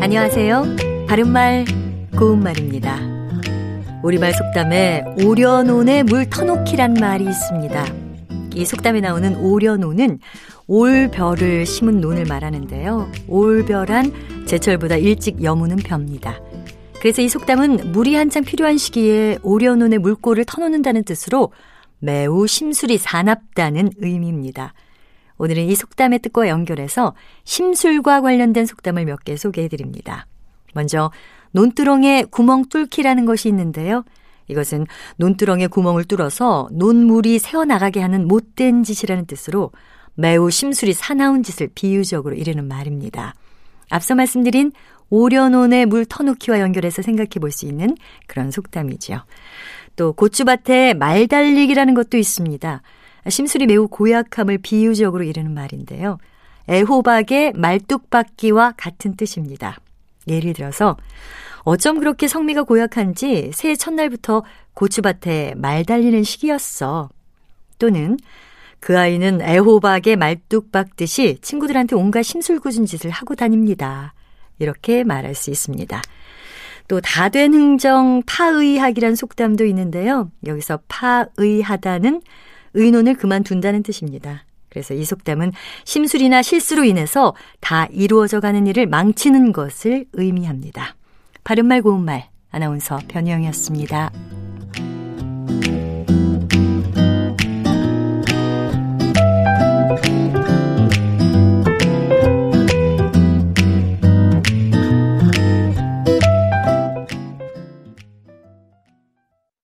안녕하세요. 바른말, 고운말입니다. 우리말 속담에 오려논에 물 터놓기란 말이 있습니다. 이 속담에 나오는 오려논은 올벼를 심은 논을 말하는데요. 올벼란 제철보다 일찍 여무는 벼입니다. 그래서 이 속담은 물이 한창 필요한 시기에 오려논의 물꼬를 터놓는다는 뜻으로 매우 심술이 사납다는 의미입니다. 오늘은 이 속담의 뜻과 연결해서 심술과 관련된 속담을 몇 개 소개해 드립니다. 먼저 논두렁에 구멍 뚫기라는 것이 있는데요. 이것은 논두렁에 구멍을 뚫어서 논물이 새어나가게 하는 못된 짓이라는 뜻으로 매우 심술이 사나운 짓을 비유적으로 이르는 말입니다. 앞서 말씀드린 오려논의 물 터놓기와 연결해서 생각해 볼 수 있는 그런 속담이죠. 또 고추밭에 말 달리기라는 것도 있습니다. 심술이 매우 고약함을 비유적으로 이르는 말인데요. 애호박의 말뚝박기와 같은 뜻입니다. 예를 들어서 어쩜 그렇게 성미가 고약한지 새해 첫날부터 고추밭에 말 달리는 시기였어. 또는 그 아이는 애호박의 말뚝 박듯이 친구들한테 온갖 심술궂은 짓을 하고 다닙니다. 이렇게 말할 수 있습니다. 또 다 된 흥정 파의학이란 속담도 있는데요. 여기서 파의하다는 의논을 그만둔다는 뜻입니다. 그래서 이 속담은 심술이나 실수로 인해서 다 이루어져 가는 일을 망치는 것을 의미합니다. 바른말 고운말 아나운서 변희영이었습니다.